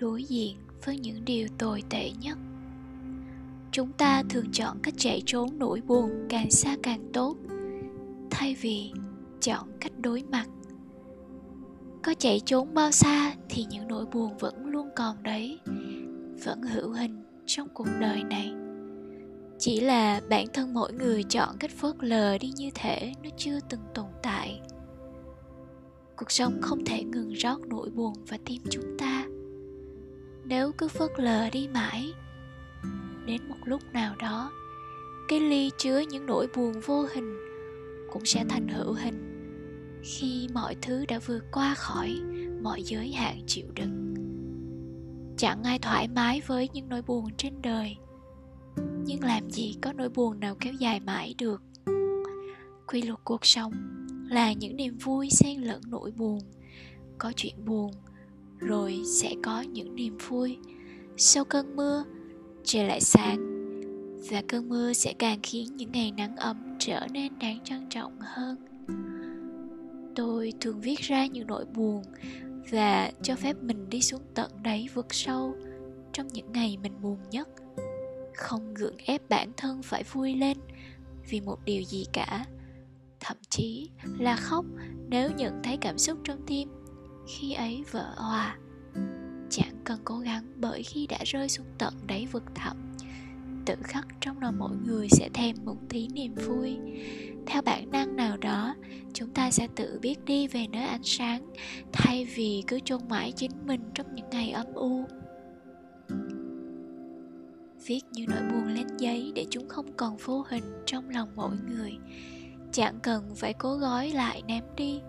đối diện với những điều tồi tệ nhất. Chúng ta thường chọn cách chạy trốn nỗi buồn càng xa càng tốt, thay vì chọn cách đối mặt. Có chạy trốn bao xa thì những nỗi buồn vẫn luôn còn đấy, vẫn hữu hình trong cuộc đời này. Chỉ là bản thân mỗi người chọn cách phớt lờ đi như thể nó chưa từng tồn tại. Cuộc sống không thể ngừng rót nỗi buồn vào tim chúng ta nếu cứ phớt lờ đi mãi, đến một lúc nào đó, cái ly chứa những nỗi buồn vô hình cũng sẽ thành hữu hình khi mọi thứ đã vượt qua khỏi mọi giới hạn chịu đựng. Chẳng ai thoải mái với những nỗi buồn trên đời, nhưng làm gì có nỗi buồn nào kéo dài mãi được. Quy luật cuộc sống là những niềm vui xen lẫn nỗi buồn, có chuyện buồn rồi sẽ có những niềm vui. Sau cơn mưa, trời lại sáng, và cơn mưa sẽ càng khiến những ngày nắng ấm trở nên đáng trân trọng hơn. Tôi thường viết ra những nỗi buồn và cho phép mình đi xuống tận đáy vực sâu trong những ngày mình buồn nhất. Không gượng ép bản thân phải vui lên vì một điều gì cả. Thậm chí là khóc nếu nhận thấy cảm xúc trong tim khi ấy vỡ hòa, chẳng cần cố gắng bởi khi đã rơi xuống tận đáy vực thẳm. Tự khắc trong lòng mỗi người sẽ thèm một tí niềm vui. Theo bản năng nào đó, chúng ta sẽ tự biết đi về nơi ánh sáng, thay vì cứ chôn mãi chính mình trong những ngày âm u. Viết như nỗi buồn lên giấy để chúng không còn vô hình trong lòng mỗi người. Chẳng cần phải cố gói lại ném đi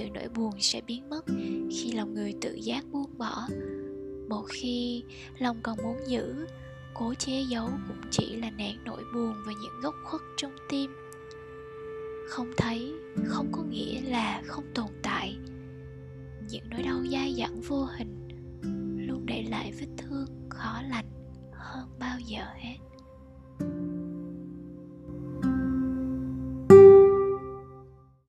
từ nỗi buồn sẽ biến mất khi lòng người tự giác buông bỏ. Một khi lòng còn muốn giữ, cố che giấu cũng chỉ là nén nỗi buồn và những góc khuất trong tim. Không thấy, không có nghĩa là không tồn tại. Những nỗi đau dai dẳng vô hình luôn để lại vết thương khó lành hơn bao giờ hết.